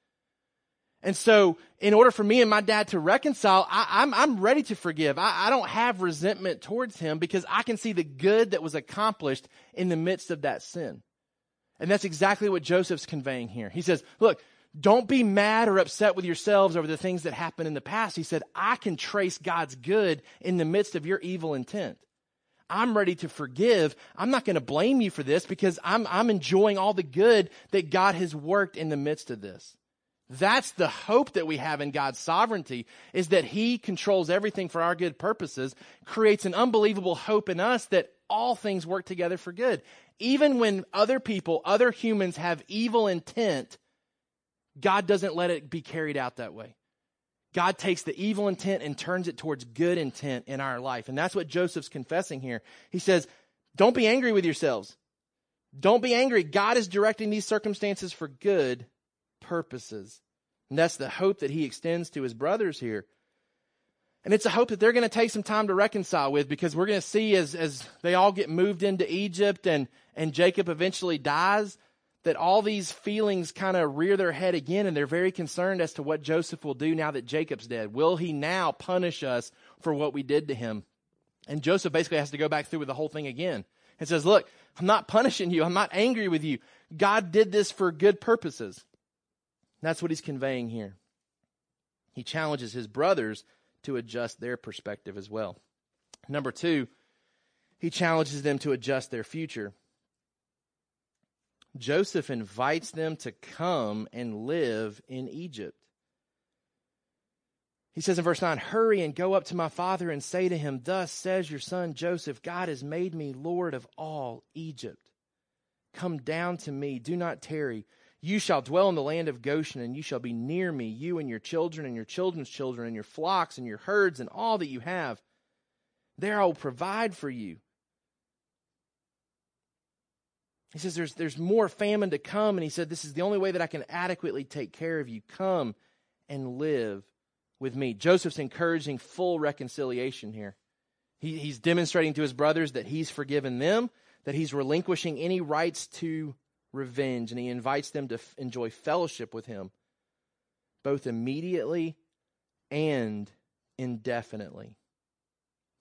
And so, in order for me and my dad to reconcile, I, am I'm, I'm ready to forgive. I, I don't have resentment towards him because I can see the good that was accomplished in the midst of that sin. And that's exactly what Joseph's conveying here. He says, Look, don't be mad or upset with yourselves over the things that happened in the past. He said, I can trace God's good in the midst of your evil intent. I'm ready to forgive. I'm not going to blame you for this because I'm, I'm enjoying all the good that God has worked in the midst of this. That's the hope that we have in God's sovereignty is that he controls everything for our good purposes, creates an unbelievable hope in us that all things work together for good. Even when other people, other humans have evil intent, God doesn't let it be carried out that way. God takes the evil intent and turns it towards good intent in our life. And that's what Joseph's confessing here. He says, Don't be angry with yourselves. Don't be angry. God is directing these circumstances for good purposes. And that's the hope that he extends to his brothers here. And it's a hope that they're going to take some time to reconcile with because we're going to see as, as they all get moved into Egypt and, and Jacob eventually dies, that all these feelings kind of rear their head again and they're very concerned as to what Joseph will do now that Jacob's dead. Will he now punish us for what we did to him? And Joseph basically has to go back through with the whole thing again and says, Look, I'm not punishing you. I'm not angry with you. God did this for good purposes. That's what he's conveying here. He challenges his brothers to adjust their perspective as well. Number two, he challenges them to adjust their future. Joseph invites them to come and live in Egypt. He says in verse 9, Hurry and go up to my father and say to him, Thus says your son Joseph, God has made me Lord of all Egypt. Come down to me, do not tarry. You shall dwell in the land of Goshen, and you shall be near me, you and your children, and your children's children, and your flocks, and your herds, and all that you have. There I will provide for you. He says there's, there's more famine to come, and he said, This is the only way that I can adequately take care of you. Come and live with me. Joseph's encouraging full reconciliation here. He, he's demonstrating to his brothers that he's forgiven them, that he's relinquishing any rights to revenge, and he invites them to f- enjoy fellowship with him, both immediately and indefinitely.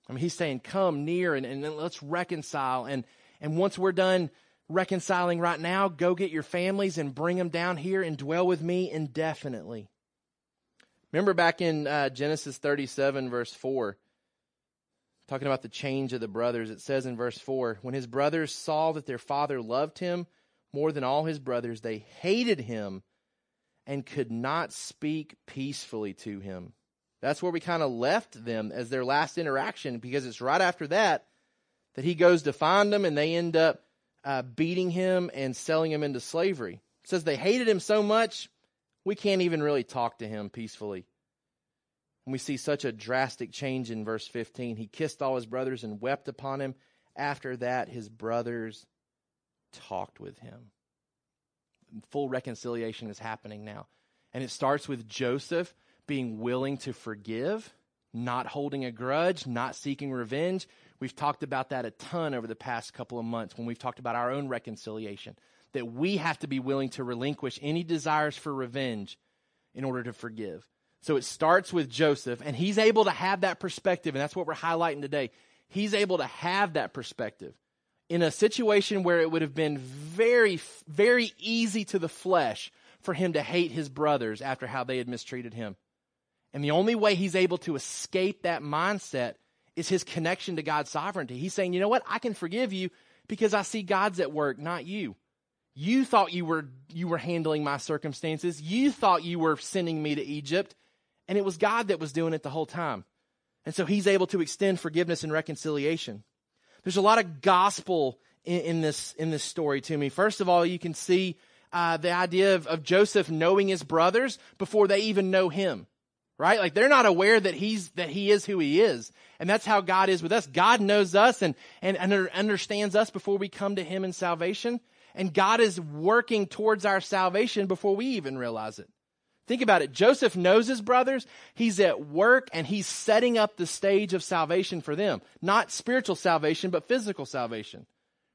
I mean, he's saying, Come near and, and let's reconcile. And, and once we're done reconciling right now, go get your families and bring them down here and dwell with me indefinitely. Remember back in uh, Genesis 37, verse 4, talking about the change of the brothers, it says in verse 4 when his brothers saw that their father loved him, more than all his brothers. They hated him and could not speak peacefully to him. That's where we kind of left them as their last interaction because it's right after that that he goes to find them and they end up uh, beating him and selling him into slavery. It says they hated him so much, we can't even really talk to him peacefully. And we see such a drastic change in verse 15. He kissed all his brothers and wept upon him. After that, his brothers talked with him. Full reconciliation is happening now. And it starts with Joseph being willing to forgive, not holding a grudge, not seeking revenge. We've talked about that a ton over the past couple of months when we've talked about our own reconciliation. That we have to be willing to relinquish any desires for revenge in order to forgive. So it starts with Joseph, and he's able to have that perspective, and that's what we're highlighting today. He's able to have that perspective in a situation where it would have been very, very easy to the flesh for him to hate his brothers after how they had mistreated him. And the only way he's able to escape that mindset is his connection to God's sovereignty. He's saying, you know what? I can forgive you because I see God's at work, not you. You thought you were, you were handling my circumstances. You thought you were sending me to Egypt. And it was God that was doing it the whole time. And so he's able to extend forgiveness and reconciliation. There's a lot of gospel in, in this, in this story to me. First of all, you can see uh, the idea of, of Joseph knowing his brothers before they even know him right? Like they're not aware that he's, that he is who he is. And that's how God is with us. God knows us and, and, and understands us before we come to him in salvation. And God is working towards our salvation before we even realize it. Think about it. Joseph knows his brothers. He's at work and he's setting up the stage of salvation for them. Not spiritual salvation, but physical salvation.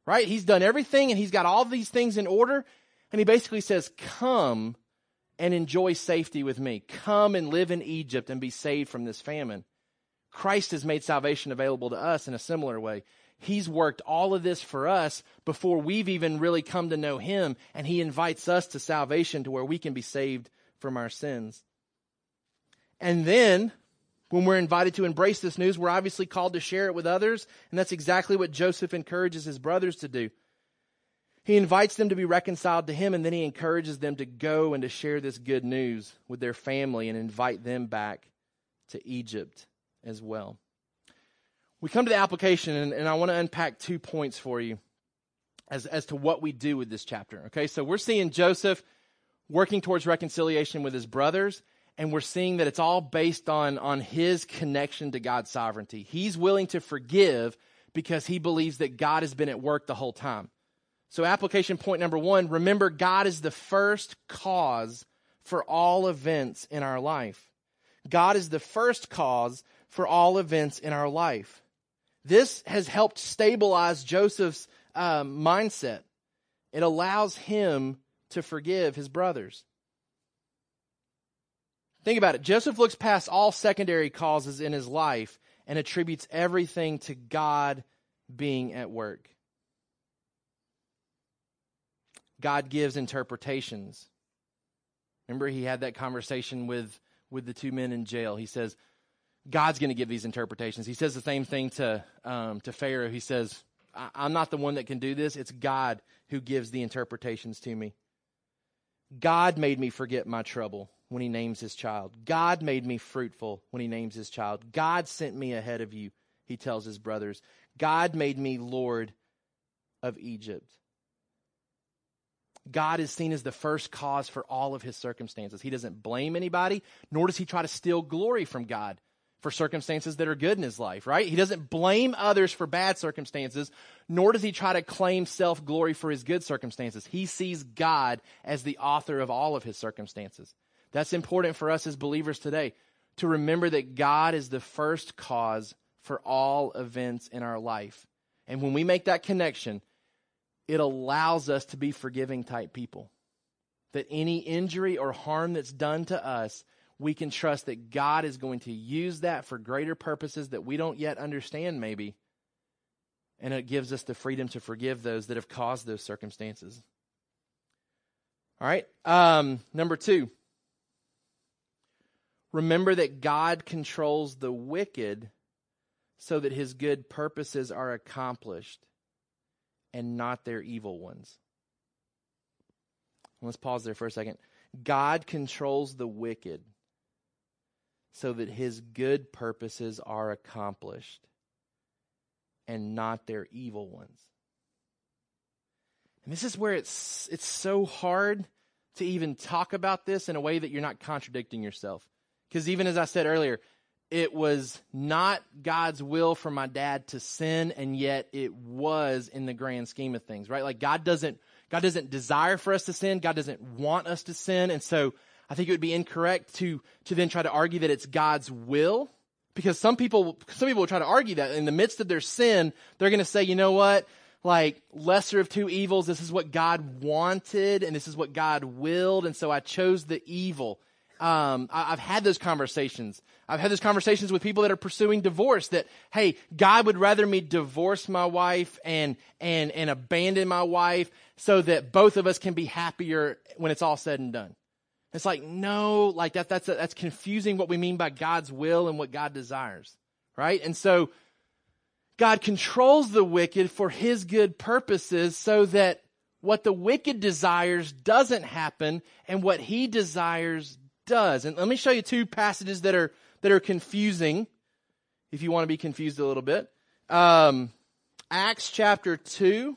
Right? He's done everything and he's got all these things in order. And he basically says, come and enjoy safety with me. Come and live in Egypt and be saved from this famine. Christ has made salvation available to us in a similar way. He's worked all of this for us before we've even really come to know Him, and He invites us to salvation to where we can be saved from our sins. And then, when we're invited to embrace this news, we're obviously called to share it with others, and that's exactly what Joseph encourages his brothers to do. He invites them to be reconciled to him, and then he encourages them to go and to share this good news with their family and invite them back to Egypt as well. We come to the application, and, and I want to unpack two points for you as, as to what we do with this chapter. Okay, so we're seeing Joseph working towards reconciliation with his brothers, and we're seeing that it's all based on, on his connection to God's sovereignty. He's willing to forgive because he believes that God has been at work the whole time. So, application point number one remember, God is the first cause for all events in our life. God is the first cause for all events in our life. This has helped stabilize Joseph's um, mindset. It allows him to forgive his brothers. Think about it. Joseph looks past all secondary causes in his life and attributes everything to God being at work. God gives interpretations. Remember, he had that conversation with, with the two men in jail. He says, God's going to give these interpretations. He says the same thing to, um, to Pharaoh. He says, I'm not the one that can do this. It's God who gives the interpretations to me. God made me forget my trouble when he names his child. God made me fruitful when he names his child. God sent me ahead of you, he tells his brothers. God made me Lord of Egypt. God is seen as the first cause for all of his circumstances. He doesn't blame anybody, nor does he try to steal glory from God for circumstances that are good in his life, right? He doesn't blame others for bad circumstances, nor does he try to claim self glory for his good circumstances. He sees God as the author of all of his circumstances. That's important for us as believers today to remember that God is the first cause for all events in our life. And when we make that connection, it allows us to be forgiving type people. That any injury or harm that's done to us, we can trust that God is going to use that for greater purposes that we don't yet understand, maybe. And it gives us the freedom to forgive those that have caused those circumstances. All right. Um, number two, remember that God controls the wicked so that his good purposes are accomplished and not their evil ones. Let's pause there for a second. God controls the wicked so that his good purposes are accomplished and not their evil ones. And this is where it's it's so hard to even talk about this in a way that you're not contradicting yourself. Because even as I said earlier, it was not God's will for my dad to sin, and yet it was in the grand scheme of things, right? Like God doesn't, God doesn't desire for us to sin. God doesn't want us to sin. And so I think it would be incorrect to, to then try to argue that it's God's will. Because some people, some people will try to argue that in the midst of their sin, they're going to say, you know what? Like, lesser of two evils, this is what God wanted, and this is what God willed, and so I chose the evil um, I, have had those conversations. I've had those conversations with people that are pursuing divorce that, hey, God would rather me divorce my wife and, and, and abandon my wife so that both of us can be happier when it's all said and done. It's like, no, like that, that's, that's confusing what we mean by God's will and what God desires, right? And so God controls the wicked for his good purposes so that what the wicked desires doesn't happen and what he desires does. And let me show you two passages that are, that are confusing if you want to be confused a little bit. Um, Acts chapter 2.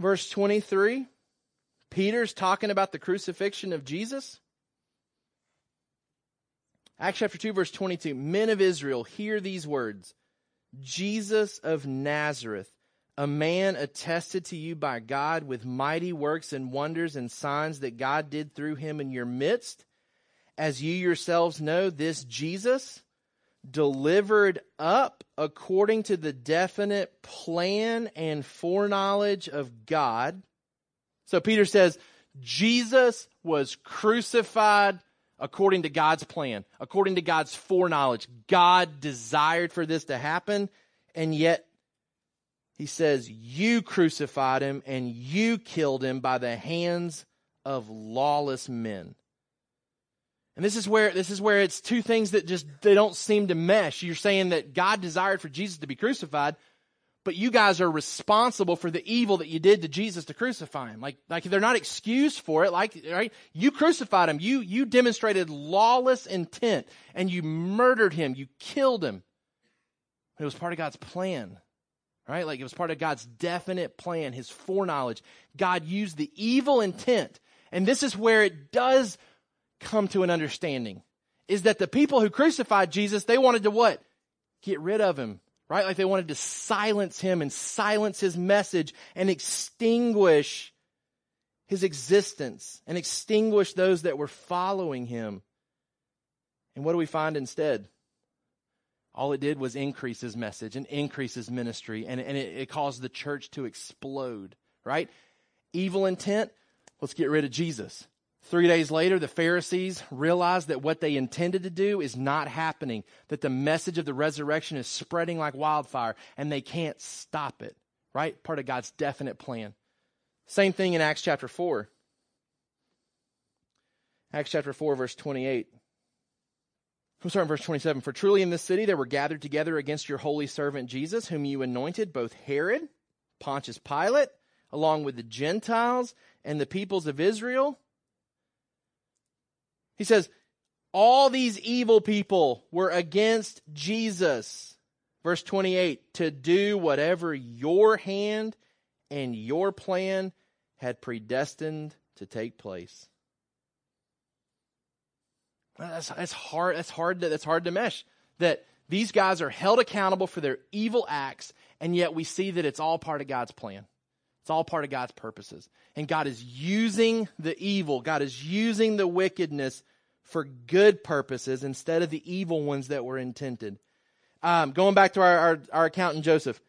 Verse 23, Peter's talking about the crucifixion of Jesus. Acts chapter 2, verse 22. Men of Israel, hear these words Jesus of Nazareth, a man attested to you by God with mighty works and wonders and signs that God did through him in your midst. As you yourselves know, this Jesus delivered up according to the definite plan and foreknowledge of God. So Peter says, Jesus was crucified according to God's plan, according to God's foreknowledge. God desired for this to happen, and yet he says, You crucified him and you killed him by the hands of lawless men. And this is where this is where it's two things that just they don't seem to mesh. You're saying that God desired for Jesus to be crucified, but you guys are responsible for the evil that you did to Jesus to crucify him. Like like they're not excused for it. Like right, you crucified him. You you demonstrated lawless intent and you murdered him. You killed him. It was part of God's plan. Right? Like it was part of God's definite plan, his foreknowledge. God used the evil intent. And this is where it does come to an understanding is that the people who crucified Jesus, they wanted to what? Get rid of him, right? Like they wanted to silence him and silence his message and extinguish his existence and extinguish those that were following him. And what do we find instead? All it did was increase his message and increase his ministry, and, and it, it caused the church to explode, right? Evil intent, let's get rid of Jesus. Three days later, the Pharisees realized that what they intended to do is not happening, that the message of the resurrection is spreading like wildfire, and they can't stop it, right? Part of God's definite plan. Same thing in Acts chapter 4. Acts chapter 4, verse 28. I'm sorry, verse 27. For truly in this city there were gathered together against your holy servant Jesus, whom you anointed, both Herod, Pontius Pilate, along with the Gentiles and the peoples of Israel he says, all these evil people were against Jesus. Verse 28 to do whatever your hand and your plan had predestined to take place. That's, that's hard. That's hard. To, that's hard to mesh. That these guys are held accountable for their evil acts, and yet we see that it's all part of God's plan. It's all part of God's purposes. And God is using the evil, God is using the wickedness for good purposes instead of the evil ones that were intended. Um, going back to our, our, our accountant Joseph,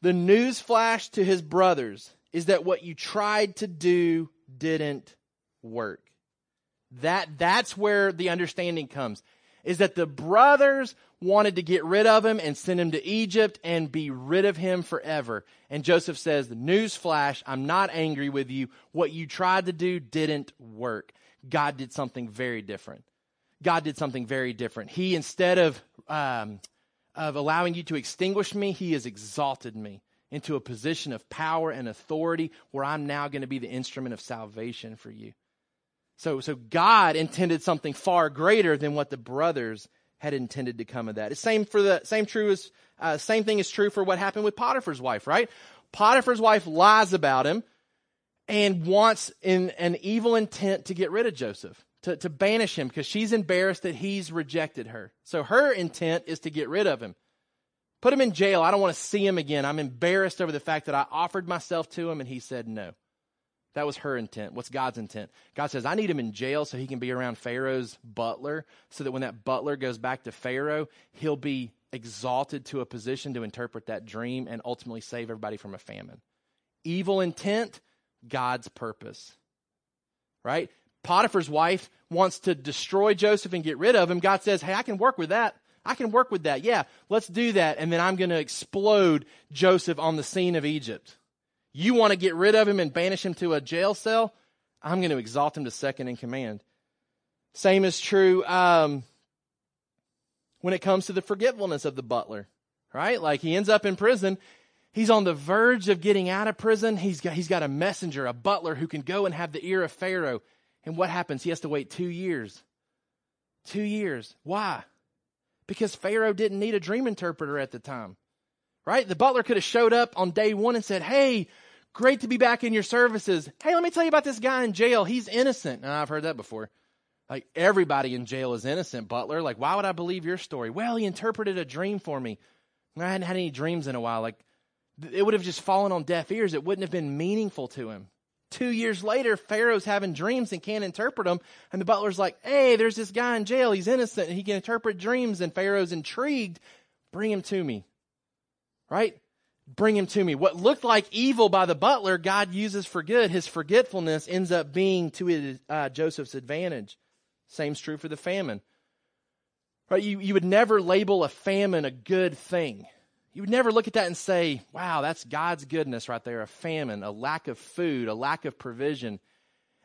the news flash to his brothers is that what you tried to do didn't work. That, that's where the understanding comes. Is that the brothers wanted to get rid of him and send him to Egypt and be rid of him forever. And Joseph says, "The news flash, I'm not angry with you. What you tried to do didn't work. God did something very different. God did something very different. He, instead of, um, of allowing you to extinguish me, He has exalted me into a position of power and authority where I'm now going to be the instrument of salvation for you. So, so God intended something far greater than what the brothers had intended to come of that. Same for the same true as uh, same thing is true for what happened with Potiphar's wife, right? Potiphar's wife lies about him and wants in an evil intent to get rid of Joseph, to, to banish him because she's embarrassed that he's rejected her. So her intent is to get rid of him. Put him in jail. I don't want to see him again. I'm embarrassed over the fact that I offered myself to him and he said no. That was her intent. What's God's intent? God says, I need him in jail so he can be around Pharaoh's butler, so that when that butler goes back to Pharaoh, he'll be exalted to a position to interpret that dream and ultimately save everybody from a famine. Evil intent, God's purpose. Right? Potiphar's wife wants to destroy Joseph and get rid of him. God says, Hey, I can work with that. I can work with that. Yeah, let's do that. And then I'm going to explode Joseph on the scene of Egypt. You want to get rid of him and banish him to a jail cell? I'm going to exalt him to second in command. Same is true um, when it comes to the forgetfulness of the butler, right? Like he ends up in prison. He's on the verge of getting out of prison. He's got, he's got a messenger, a butler who can go and have the ear of Pharaoh. And what happens? He has to wait two years. Two years. Why? Because Pharaoh didn't need a dream interpreter at the time, right? The butler could have showed up on day one and said, Hey, great to be back in your services. Hey, let me tell you about this guy in jail. He's innocent. And I've heard that before. Like everybody in jail is innocent, Butler. Like, why would I believe your story? Well, he interpreted a dream for me. I hadn't had any dreams in a while. Like, it would have just fallen on deaf ears. It wouldn't have been meaningful to him. Two years later, Pharaoh's having dreams and can't interpret them. And the butler's like, hey, there's this guy in jail. He's innocent he can interpret dreams. And Pharaoh's intrigued. Bring him to me. Right? Bring him to me. What looked like evil by the butler, God uses for good. His forgetfulness ends up being to his, uh, Joseph's advantage. Same's true for the famine. Right? You, you would never label a famine a good thing. You would never look at that and say, wow, that's God's goodness right there. A famine, a lack of food, a lack of provision.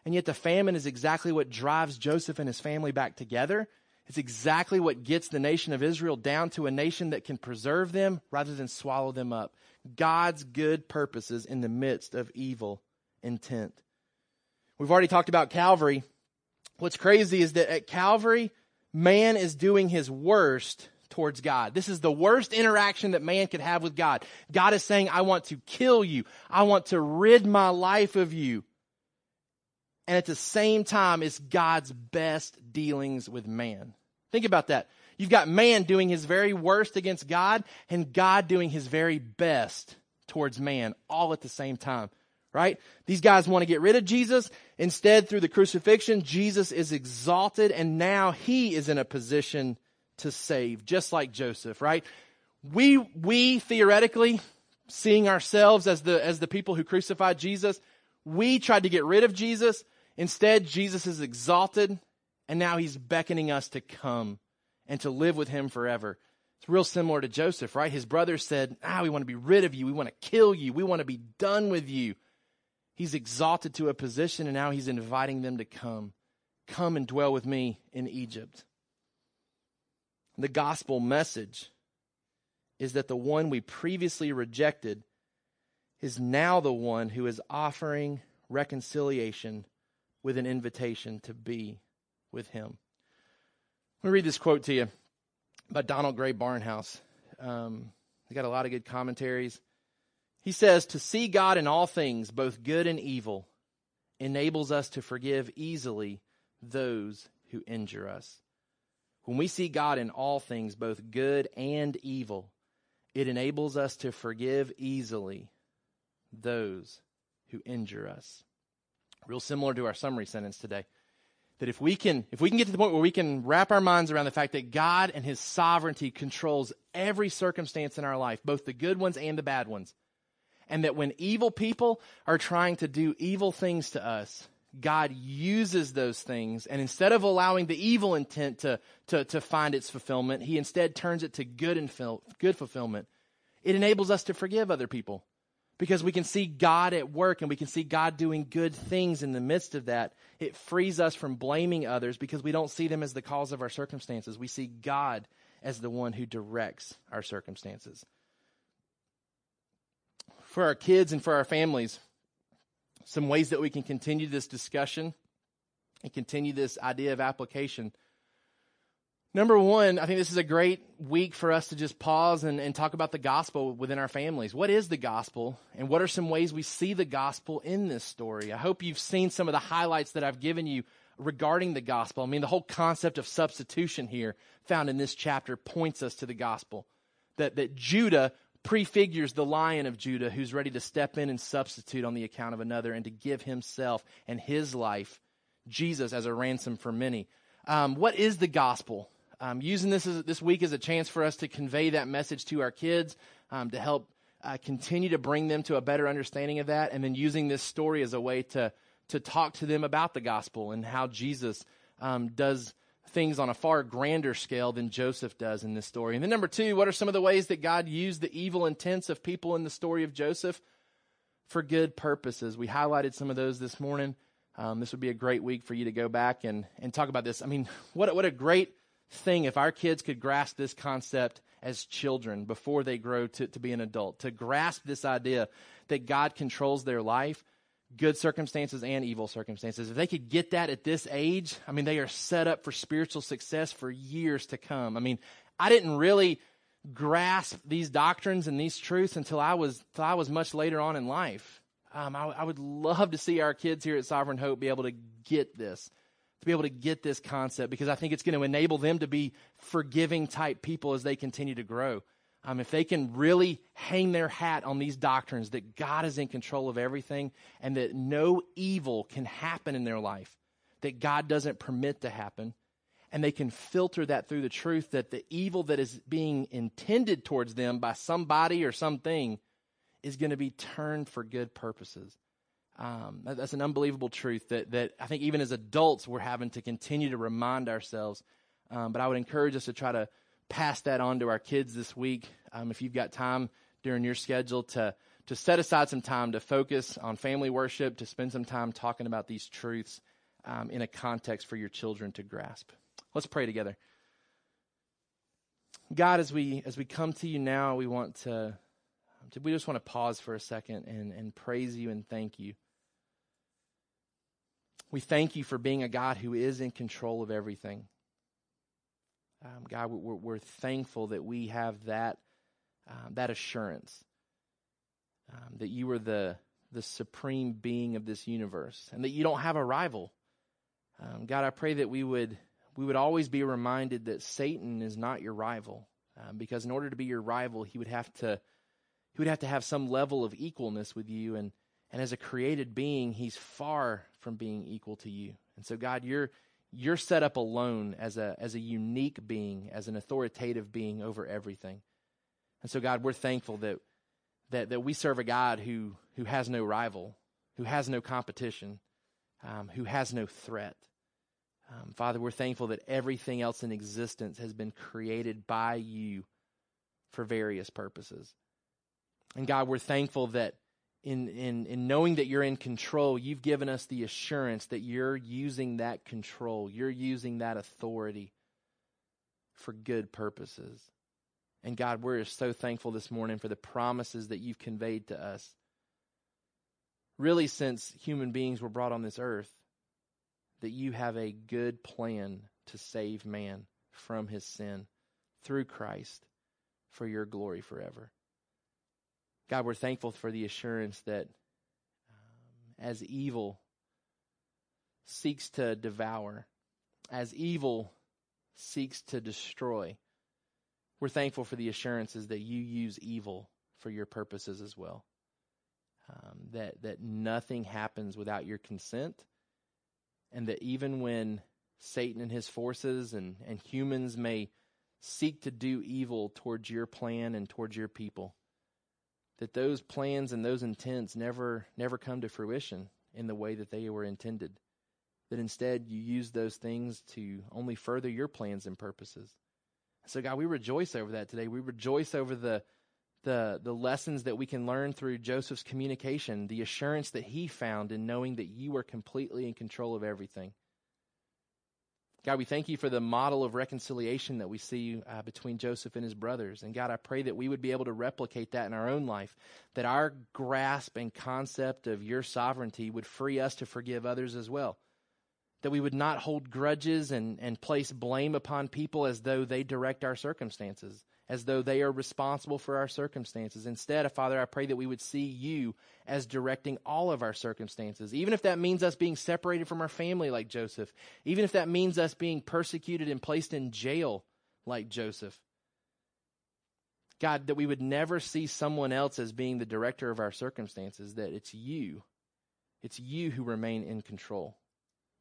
And yet the famine is exactly what drives Joseph and his family back together. It's exactly what gets the nation of Israel down to a nation that can preserve them rather than swallow them up. God's good purposes in the midst of evil intent. We've already talked about Calvary. What's crazy is that at Calvary, man is doing his worst towards God. This is the worst interaction that man could have with God. God is saying, I want to kill you. I want to rid my life of you. And at the same time, it's God's best dealings with man. Think about that. You've got man doing his very worst against God and God doing his very best towards man all at the same time right? These guys want to get rid of Jesus. Instead, through the crucifixion, Jesus is exalted and now he is in a position to save, just like Joseph, right? We, we theoretically, seeing ourselves as the, as the people who crucified Jesus, we tried to get rid of Jesus. Instead, Jesus is exalted and now he's beckoning us to come and to live with him forever. It's real similar to Joseph, right? His brothers said, Ah, we want to be rid of you. We want to kill you. We want to be done with you. He's exalted to a position and now he's inviting them to come. Come and dwell with me in Egypt. The gospel message is that the one we previously rejected is now the one who is offering reconciliation with an invitation to be with him. Let me read this quote to you by Donald Grey Barnhouse. Um, they got a lot of good commentaries. He says, To see God in all things, both good and evil, enables us to forgive easily those who injure us. When we see God in all things, both good and evil, it enables us to forgive easily those who injure us. Real similar to our summary sentence today. That if we can, if we can get to the point where we can wrap our minds around the fact that God and His sovereignty controls every circumstance in our life, both the good ones and the bad ones, and that when evil people are trying to do evil things to us, God uses those things, and instead of allowing the evil intent to, to, to find its fulfillment, He instead turns it to good, and good fulfillment. It enables us to forgive other people because we can see God at work and we can see God doing good things in the midst of that. It frees us from blaming others because we don't see them as the cause of our circumstances. We see God as the one who directs our circumstances for our kids and for our families, some ways that we can continue this discussion and continue this idea of application. Number one, I think this is a great week for us to just pause and, and talk about the gospel within our families. What is the gospel, and what are some ways we see the gospel in this story? I hope you've seen some of the highlights that I've given you regarding the gospel. I mean, the whole concept of substitution here found in this chapter points us to the gospel. That, that Judah prefigures the lion of Judah who's ready to step in and substitute on the account of another and to give himself and his life, Jesus, as a ransom for many. Um, what is the gospel? Um, using this as, this week as a chance for us to convey that message to our kids, um, to help uh, continue to bring them to a better understanding of that, and then using this story as a way to to talk to them about the gospel and how Jesus um, does things on a far grander scale than Joseph does in this story. And then, number two, what are some of the ways that God used the evil intents of people in the story of Joseph? for good purposes. We highlighted some of those this morning. Um, this would be a great week for you to go back and, and talk about this. I mean, what, what a great thing if our kids could grasp this concept as children before they grow to, to be an adult, to grasp this idea that God controls their life, good circumstances and evil circumstances. If they could get that at this age, I mean, they are set up for spiritual success for years to come. I mean, I didn't really grasp these doctrines and these truths until I was, until I was much later on in life. Um, I, I would love to see our kids here at Sovereign Hope be able to get this to be able to get this concept because I think it's going to enable them to be forgiving type people as they continue to grow. Um, if they can really hang their hat on these doctrines that God is in control of everything and that no evil can happen in their life, that God doesn't permit to happen, and they can filter that through the truth that the evil that is being intended towards them by somebody or something is going to be turned for good purposes. Um, that's an unbelievable truth that, that I think even as adults we're having to continue to remind ourselves. Um, but I would encourage us to try to pass that on to our kids this week. Um, if you've got time during your schedule to to set aside some time to focus on family worship, to spend some time talking about these truths um, in a context for your children to grasp. Let's pray together. God, as we as we come to you now, we want to we just want to pause for a second and, and praise you and thank you. We thank you for being a God who is in control of everything. Um, God, we're, we're, thankful that we have that, um, that assurance um, that you are the, the supreme being of this universe and that you don't have a rival. Um, God, I pray that we would, we would always be reminded that Satan is not your rival um, because in order to be your rival, he would have to, he would have to have some level of equalness with you and, and as a created being, he's far from being equal to you. And so, God, you're, you're set up alone as a, as a unique being, as an authoritative being over everything. And so, God, we're thankful that, that, that we serve a God who, who has no rival, who has no competition, um, who has no threat. Um, Father, we're thankful that everything else in existence has been created by you for various purposes. And God, we're thankful that in, in, in knowing that you're in control, you've given us the assurance that you're using that control, you're using that authority for good purposes. And God, we're so thankful this morning for the promises that you've conveyed to us. Really, since human beings were brought on this earth, that you have a good plan to save man from his sin through Christ for your glory forever. God, we're thankful for the assurance that um, as evil seeks to devour, as evil seeks to destroy, we're thankful for the assurances that you use evil for your purposes as well. Um, that that nothing happens without your consent, and that even when Satan and his forces and, and humans may seek to do evil towards your plan and towards your people, that those plans and those intents never never come to fruition in the way that they were intended. That instead you use those things to only further your plans and purposes. So god we rejoice over that today. We rejoice over the the the lessons that we can learn through joseph's communication the assurance that he found in knowing that you are completely in control of everything God, we thank you for the model of reconciliation that we see uh, between Joseph and his brothers. And God, I pray that we would be able to replicate that in our own life, that our grasp and concept of your sovereignty would free us to forgive others as well. That we would not hold grudges and, and place blame upon people as though they direct our circumstances as though they are responsible for our circumstances. Instead, uh, Father, I pray that we would see you as directing all of our circumstances, even if that means us being separated from our family like Joseph, even if that means us being persecuted and placed in jail like Joseph. God, that we would never see someone else as being the director of our circumstances, that it's you. It's you who remain in control.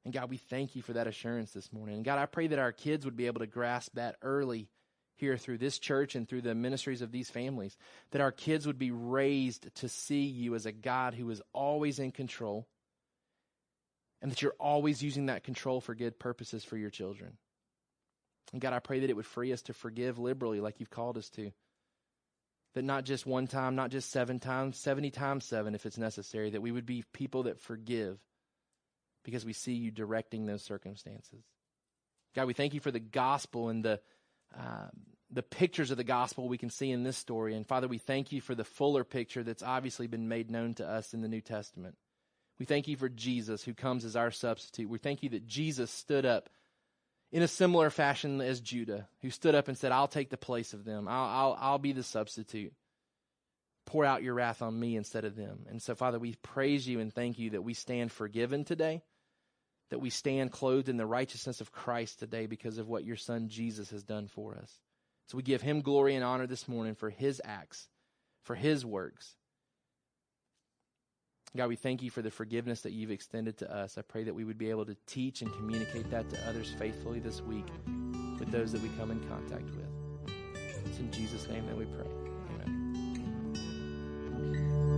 And God, we thank you for that assurance this morning. And God, I pray that our kids would be able to grasp that early here through this church and through the ministries of these families, that our kids would be raised to see you as a God who is always in control and that you're always using that control for good purposes for your children. And God, I pray that it would free us to forgive liberally like you've called us to. That not just one time, not just seven times, 70 times seven if it's necessary, that we would be people that forgive because we see you directing those circumstances. God, we thank you for the gospel and the, uh, the pictures of the gospel we can see in this story. And Father, we thank you for the fuller picture that's obviously been made known to us in the New Testament. We thank you for Jesus who comes as our substitute. We thank you that Jesus stood up in a similar fashion as Judah, who stood up and said, I'll take the place of them. I'll, I'll, I'll be the substitute. Pour out your wrath on me instead of them. And so, Father, we praise you and thank you that we stand forgiven today, that we stand clothed in the righteousness of Christ today because of what your son Jesus has done for us. So we give him glory and honor this morning for his acts, for his works. God, we thank you for the forgiveness that you've extended to us. I pray that we would be able to teach and communicate that to others faithfully this week with those that we come in contact with. It's in Jesus' name that we pray. Amen.